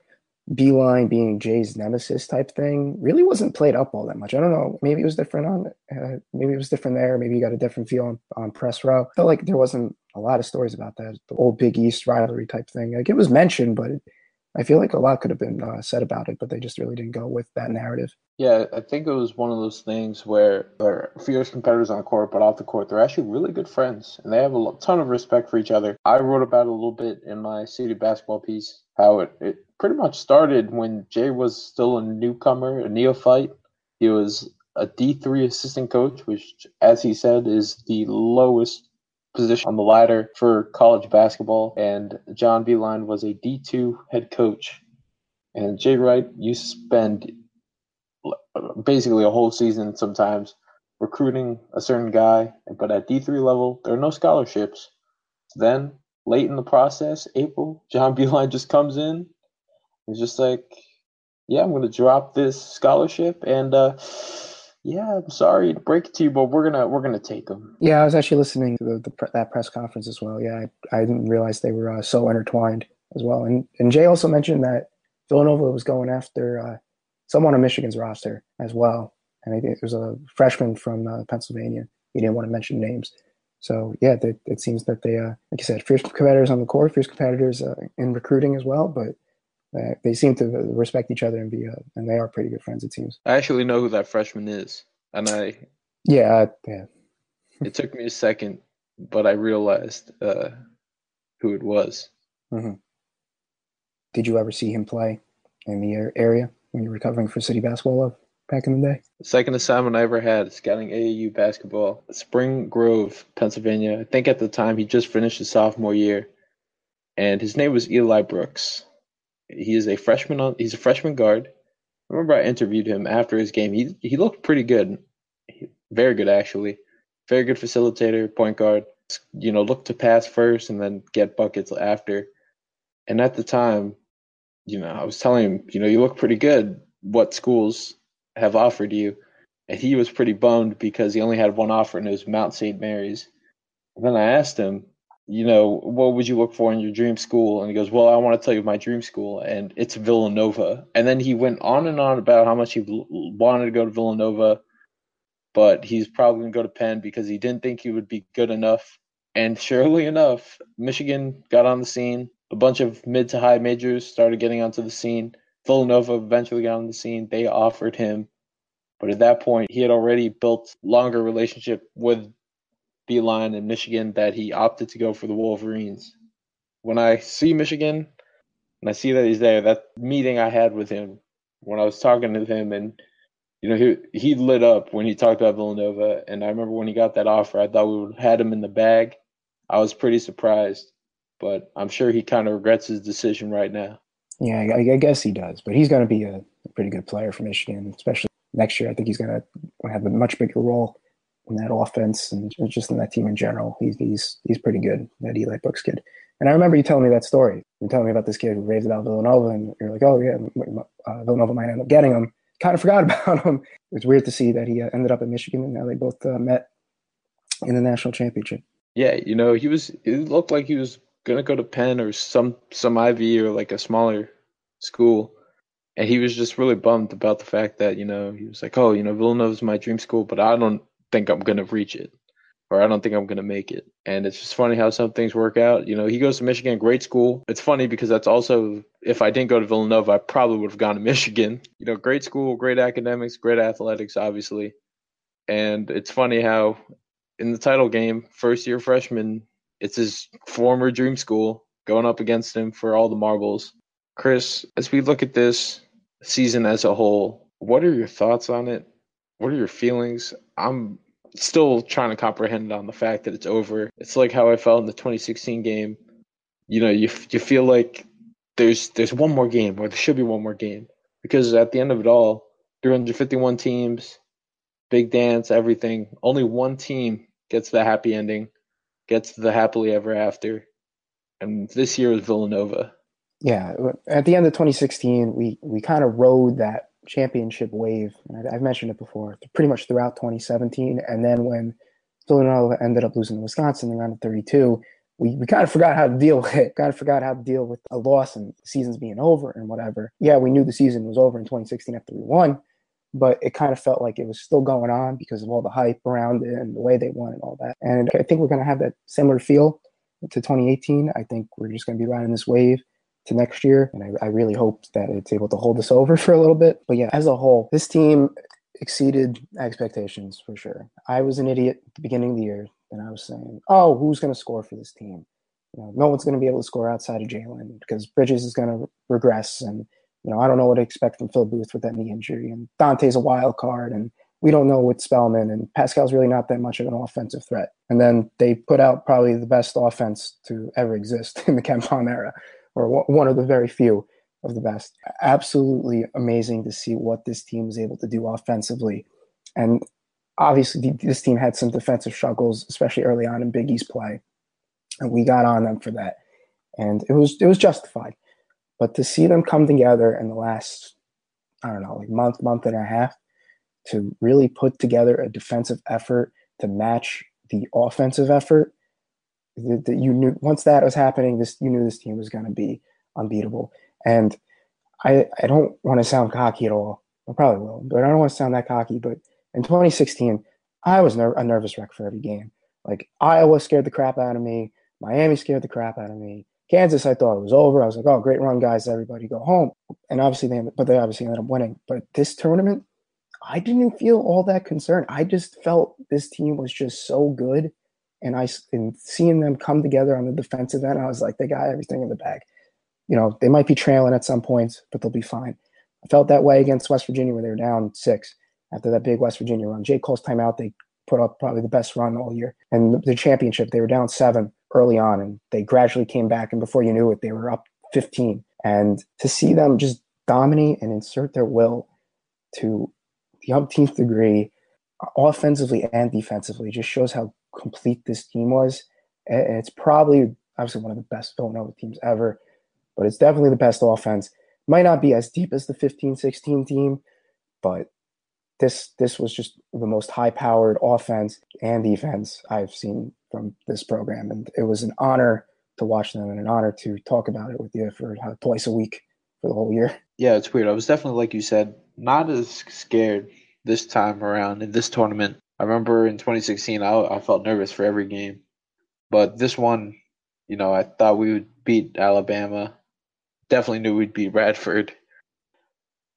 Speaker 2: Beilein being Jay's nemesis type thing really wasn't played up all that much. I don't know. Maybe it was different on, uh, maybe it was different there. Maybe you got a different feel on, on press row. I felt like there wasn't a lot of stories about that, the old Big East rivalry type thing. Like it was mentioned, but I feel like a lot could have been uh, said about it, but they just really didn't go with that narrative.
Speaker 1: Yeah, I think it was one of those things where they're fierce competitors on court, but off the court, they're actually really good friends and they have a ton of respect for each other. I wrote about it a little bit in my city basketball piece, how it, it pretty much started when Jay was still a newcomer, a neophyte. He was a D3 assistant coach, which, as he said, is the lowest position on the ladder for college basketball. And John Beilein was a D2 head coach. And Jay Wright you spend basically a whole season sometimes recruiting a certain guy. But at D3 level, there are no scholarships. Then, late in the process, April, John Beilein just comes in. It's just like, yeah, I'm to drop this scholarship and, uh, yeah, I'm sorry to break it to you, but we're gonna we're gonna take them.
Speaker 2: Yeah, I was actually listening to the, the that press conference as well. Yeah, I, I didn't realize they were uh, so intertwined as well. And and Jay also mentioned that Villanova was going after uh, someone on Michigan's roster as well, and I think it was a freshman from uh, Pennsylvania. He didn't want to mention names. So yeah, they, it seems that they, uh, like I said, fierce competitors on the court, fierce competitors uh, in recruiting as well. But uh, they seem to respect each other and be, uh, and they are pretty good friends. It seems.
Speaker 1: I actually know who that freshman is, and I.
Speaker 2: Yeah, yeah.
Speaker 1: it took me a second, but I realized uh, who it was.
Speaker 2: Mm-hmm. Did you ever see him play in the area when you were covering for City Basketball Love back in the day?
Speaker 1: The second assignment I ever had scouting AAU basketball, Spring Grove, Pennsylvania. I think at the time he just finished his sophomore year, and his name was Eli Brooks. He is a freshman on. He's a freshman guard. I remember I interviewed him after his game. He he looked pretty good, very good actually. Very good facilitator, point guard. You know, look to pass first and then get buckets after. And at the time, you know, I was telling him, you know, you look pretty good. What schools have offered you? And he was pretty bummed because he only had one offer, and it was Mount St. Mary's. And then I asked him, you know, what would you look for in your dream school? And he goes, well, I want to tell you my dream school, and it's Villanova. And then he went on and on about how much he wanted to go to Villanova, but he's probably going to go to Penn because he didn't think he would be good enough. And surely enough, Michigan got on the scene. A bunch of mid to high majors started getting onto the scene. Villanova eventually got on the scene. They offered him. But at that point, he had already built longer relationship with Beilein in Michigan that he opted to go for the Wolverines. When I see Michigan and I see that he's there, that meeting I had with him when I was talking to him and you know he he lit up when he talked about Villanova and I remember when he got that offer I thought we would had him in the bag. I was pretty surprised, but I'm sure he kind of regrets his decision right now.
Speaker 2: Yeah, I, guess he does, but he's going to be a pretty good player for Michigan, especially next year. I think he's going to have a much bigger role in that offense and just in that team in general. He's he's he's pretty good, that Eli Brooks kid. And I remember you telling me that story. You telling me about this kid who raved about Villanova, and you're like, oh yeah, uh, Villanova might end up getting him. Kind of forgot about him. It was weird to see that he uh, ended up at Michigan, and now they both uh, met in the national championship.
Speaker 1: Yeah, you know, he was. It looked like he was gonna go to Penn or some some Ivy or like a smaller school, and he was just really bummed about the fact that you know he was like, oh, you know, Villanova's my dream school, but I don't think I'm gonna reach it, or I don't think I'm gonna make it. And it's just funny how some things work out. You know, he goes to Michigan, great school. It's funny because that's also if I didn't go to Villanova, I probably would have gone to Michigan. You know, great school, great academics, great athletics, obviously. And it's funny how in the title game, first year freshman, it's his former dream school going up against him for all the marbles. Chris, as we look at this season as a whole, what are your thoughts on it? What are your feelings? I'm still trying to comprehend on the fact that it's over. It's like how I felt in the 2016 game. You know, you you feel like there's there's one more game, or there should be one more game, because at the end of it all, 351 teams, big dance, everything. Only one team gets the happy ending, gets the happily ever after, and this year was Villanova.
Speaker 2: Yeah, at the end of 2016, we we kind of rode that championship wave. And I've mentioned it before, pretty much throughout 2017. And then when Villanova ended up losing to Wisconsin in round of 32, we, we kind of forgot how to deal with it. Kind of forgot how to deal with a loss and season's being over and whatever. Yeah, we knew the season was over in 2016 after we won, but it kind of felt like it was still going on because of all the hype around it and the way they won and all that. And I think we're going to have that similar feel to 2018. I think we're just going to be riding this wave to next year. And I, I, really hope that it's able to hold us over for a little bit. But yeah, as a whole, this team exceeded expectations for sure. I was an idiot at the beginning of the year, and I was saying, oh, who's going to score for this team? You know, no one's going to be able to score outside of Jalen because Bridges is going to regress. And, you know, I don't know what to expect from Phil Booth with that knee injury. And Donte's a wild card. And we don't know what Spellman. And Paschall's really not that much of an offensive threat. And then they put out probably the best offense to ever exist in the KenPom era, or one of the very few of the best. Absolutely amazing to see what this team was able to do offensively. And obviously, this team had some defensive struggles, especially early on in Big East play and we got on them for that, and it was it was justified. But to see them come together in the last, I don't know, like month, month and a half, to really put together a defensive effort to match the offensive effort, that you knew once that was happening, this you knew this team was going to be unbeatable. And I I don't want to sound cocky at all. I probably will, but I don't want to sound that cocky. But in 2016, I was ner- a nervous wreck for every game. Like Iowa scared the crap out of me. Miami scared the crap out of me. Kansas, I thought it was over. I was like, oh, great run, guys. Everybody go home. And obviously, they, but they obviously ended up winning. But this tournament, I didn't feel all that concerned. I just felt this team was just so good. And I, and seeing them come together on the defensive end, I was like, they got everything in the bag. You know, they might be trailing at some points, but they'll be fine. I felt that way against West Virginia where they were down six after that big West Virginia run. J. Cole's timeout, they put up probably the best run all year. And the championship, they were down seven early on and they gradually came back. And before you knew it, they were up 15. And to see them just dominate and insert their will to the umpteenth degree, offensively and defensively, just shows how complete this team was. And it's probably obviously one of the best Villanova teams ever, but it's definitely the best offense. Might not be as deep as the 15 16 team, but this this was just the most high powered offense and defense I've seen from this program, and it was an honor to watch them and an honor to talk about it with you for uh, twice a week for the whole year.
Speaker 1: Yeah, it's weird. I was definitely like you said, not as scared this time around in this tournament. I remember in 2016, I, I felt nervous for every game, but this one, you know, I thought we would beat Alabama. Definitely knew we'd beat Radford.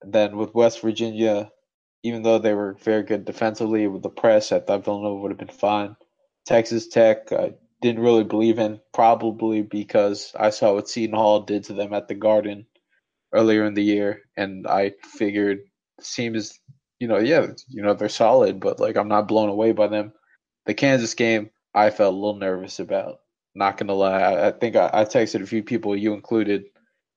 Speaker 1: And then with West Virginia, even though they were very good defensively with the press, I thought Villanova would have been fine. Texas Tech, I didn't really believe in, probably because I saw what Seton Hall did to them at the Garden earlier in the year, and I figured seems, you know, yeah, you know, they're solid, but like I'm not blown away by them. The Kansas game, I felt a little nervous about. Not gonna lie, I, I think I, I texted a few people, you included,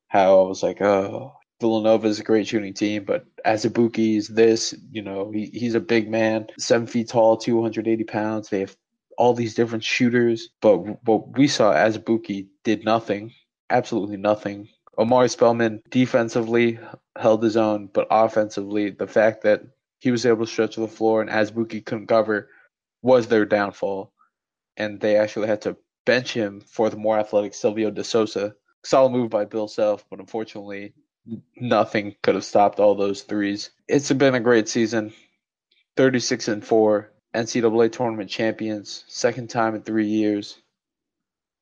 Speaker 1: how I was like, oh, Villanova is a great shooting team, but Azubuike is this, you know, he, he's a big man, seven feet tall, 280 pounds. They have all these different shooters, but what we saw Azubuike did nothing, absolutely nothing. Omari Spellman defensively held his own, but offensively, the fact that he was able to stretch the floor and Azubuike couldn't cover was their downfall. And they actually had to bench him for the more athletic Silvio De Sousa. Solid move by Bill Self, but unfortunately, nothing could have stopped all those threes. It's been a great season. 36 and 4, NCAA tournament champions, second time in 3 years.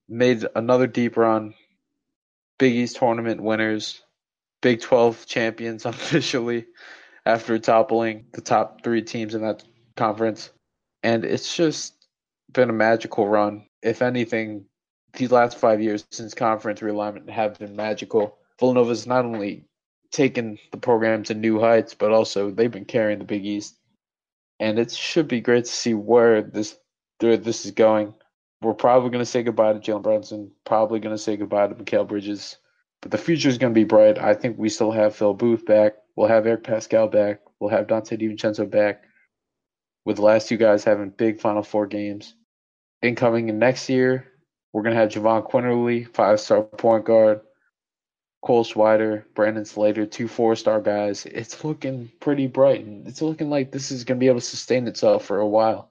Speaker 1: Made another deep run. Big East tournament winners. Big 12 champions officially after toppling the top 3 teams in that conference. And it's just been a magical run. If anything, these last 5 years since conference realignment have been magical Villanova's not only taken the program to new heights, but also they've been carrying the Big East. And it should be great to see where this where this is going. We're probably going to say goodbye to Jalen Brunson, probably going to say goodbye to Mikal Bridges, but the future is going to be bright. I think we still have Phil Booth back. We'll have Eric Paschall back. We'll have Donte DiVincenzo back. With the last two guys having big Final Four games. Incoming in next year, we're going to have Jahvon Quinerly, five star point guard. Cole Swider, Brandon Slater, two four star guys. It's looking pretty bright, and it's looking like this is going to be able to sustain itself for a while.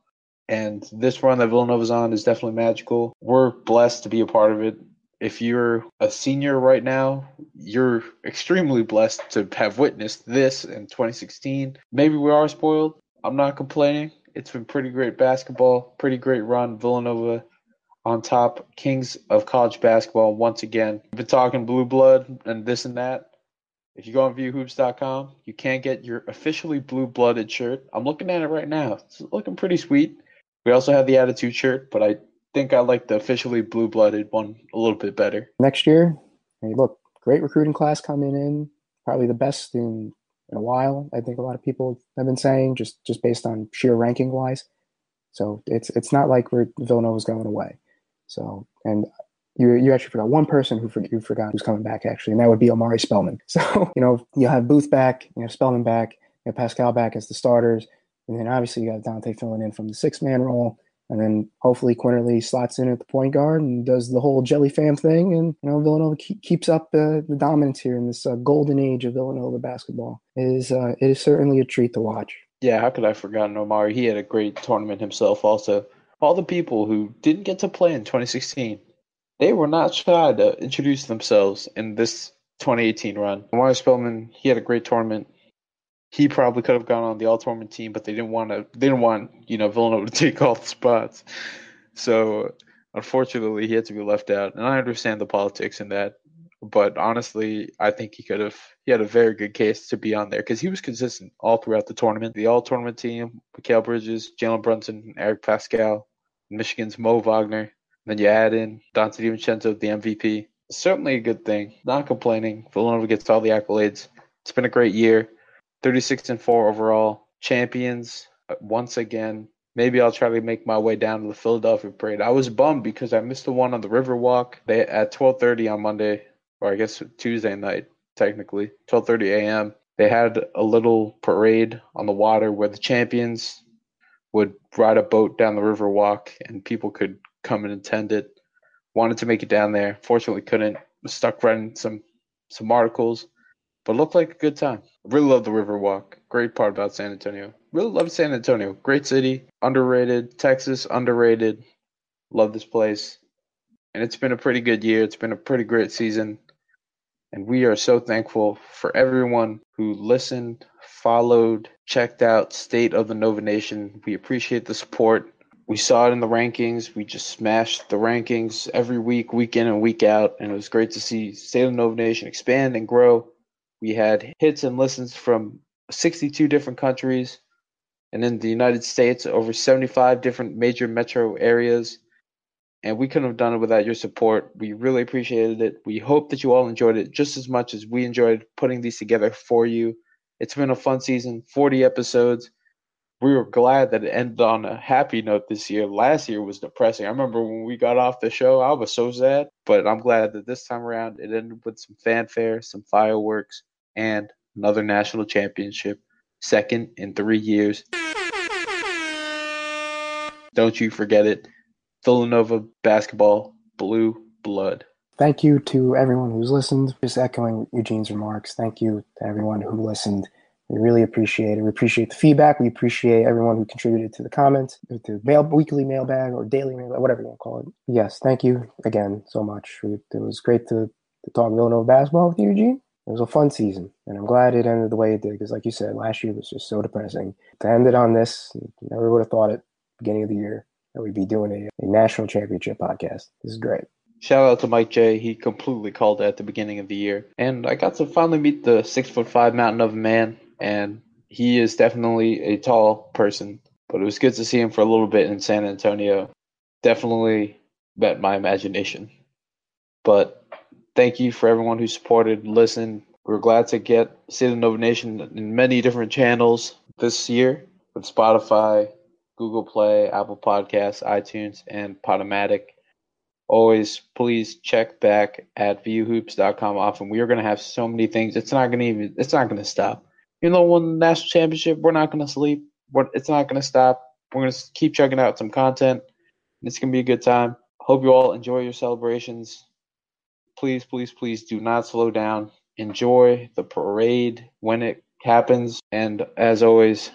Speaker 1: And this run that Villanova's on is definitely magical. We're blessed to be a part of it. If you're a senior right now, you're extremely blessed to have witnessed this in 2016. Maybe we are spoiled. I'm not complaining. It's been pretty great basketball, pretty great run. Villanova, on top, kings of college basketball once again. We've been talking blue blood and this and that. If you go on vuhoops.com, you can get your officially blue blooded shirt. I'm looking at it right now. It's looking pretty sweet. We also have the attitude shirt, but I think I like the officially blue blooded one a little bit better.
Speaker 2: Next year, hey, look, great recruiting class coming in, probably the best in, in a while. I think a lot of people have been saying just just based on sheer ranking wise. So it's it's not like we're Villanova's going away. So and you you actually forgot one person who you forgot who's coming back actually, and that would be Omari Spellman. So you know you have Booth back, you have Spellman back, you have Paschall back as the starters, and then obviously you got Donte filling in from the six man role. And then hopefully Quinerly slots in at the point guard and does the whole Jelly Fam thing, and you know Villanova keep, keeps up uh, the dominance here in this uh, golden age of Villanova basketball. It is uh, it is certainly a treat to watch.
Speaker 1: Yeah, how could I have forgotten Omari? He had a great tournament himself. Also, all the people who didn't get to play in 2016, they were not shy to introduce themselves in this 2018 run. Omari Spellman, he had a great tournament he probably could have gone on the all tournament team, but they didn't want to. They didn't want you know Villanova to take all the spots. So unfortunately, he had to be left out, and I understand the politics in that. But honestly, I think he could have. He had a very good case to be on there because he was consistent all throughout the tournament. The all tournament team: Mikal Bridges, Jalen Brunson, Eric Paschall, Michigan's Mo Wagner. Then you add in Donte DiVincenzo, the MVP. Certainly a good thing. Not complaining. Villanova gets all the accolades. It's been a great year. 36 and 4 overall. Champions uh, once again. Maybe I'll try to make my way down to the Philadelphia parade. I was bummed because I missed the one on the Riverwalk they, at 12:30 on Monday, or I guess Tuesday night, technically 12:30 a.m. They had a little parade on the water where the champions would ride a boat down the Riverwalk, and people could come and attend it. Wanted to make it down there, fortunately couldn't. Was stuck writing some some articles but looked like a good time. Really love the Riverwalk. Great part about San Antonio. Really love San Antonio. Great city. Underrated. Texas, underrated. Love this place. And it's been a pretty good year. It's been a pretty great season. And we are so thankful for everyone who listened, followed, checked out State of the Nova Nation. We appreciate the support. We saw it in the rankings. We just smashed the rankings every week, week in and week out. And it was great to see State of the Nova Nation expand and grow we had hits and listens from 62 different countries, and in the United States, over 75 different major metro areas. And we couldn't have done it without your support. We really appreciated it. We hope that you all enjoyed it just as much as we enjoyed putting these together for you. It's been a fun season, 40 episodes. We were glad that it ended on a happy note this year. Last year was depressing. I remember when we got off the show, I was so sad. But I'm glad that this time around it ended with some fanfare, some fireworks, and another national championship, second in three years. Don't you forget it. Villanova basketball, blue blood.
Speaker 2: Thank you to everyone who's listened. Just echoing Eugene's remarks. Thank you to everyone who listened. We really appreciate it. We appreciate the feedback. We appreciate everyone who contributed to the comments, to mail, weekly mailbag or daily mailbag, whatever you want to call it. Yes, thank you again so much. It was great to, to talk Villanova basketball with you, Eugene it was a fun season, and I'm glad it ended the way it did. Because, like you said, last year was just so depressing. To end it on this, never would have thought it beginning of the year that we'd be doing a, a national championship podcast. This is great.
Speaker 1: Shout out to Mike J. He completely called it at the beginning of the year, and I got to finally meet the six foot five mountain of a man, and he is definitely a tall person. But it was good to see him for a little bit in San Antonio. Definitely met my imagination. But thank you for everyone who supported, listened. We're glad to get of Nova Nation in many different channels this year with Spotify, Google Play, Apple Podcasts, iTunes, and Podomatic. Always please check back at vuhoops.com often. We are going to have so many things. It's not going to even. It's not going to stop. Though we won the national championship, we're not going to sleep. We're, it's not going to stop. We're going to keep checking out some content. It's going to be a good time. Hope you all enjoy your celebrations please, please, please do not slow down. Enjoy the parade when it happens. And as always,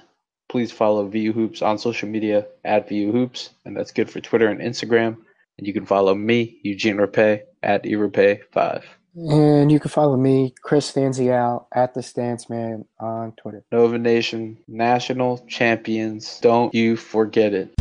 Speaker 1: please follow VU Hoops on social media at VU Hoops, and that's good for Twitter and Instagram. And you can follow me, Eugene Rapay, at eRapay5.
Speaker 2: And you can follow me, Chris Stanzial, at the Stance Man on Twitter.
Speaker 1: Nova Nation, national champions. Don't you forget it.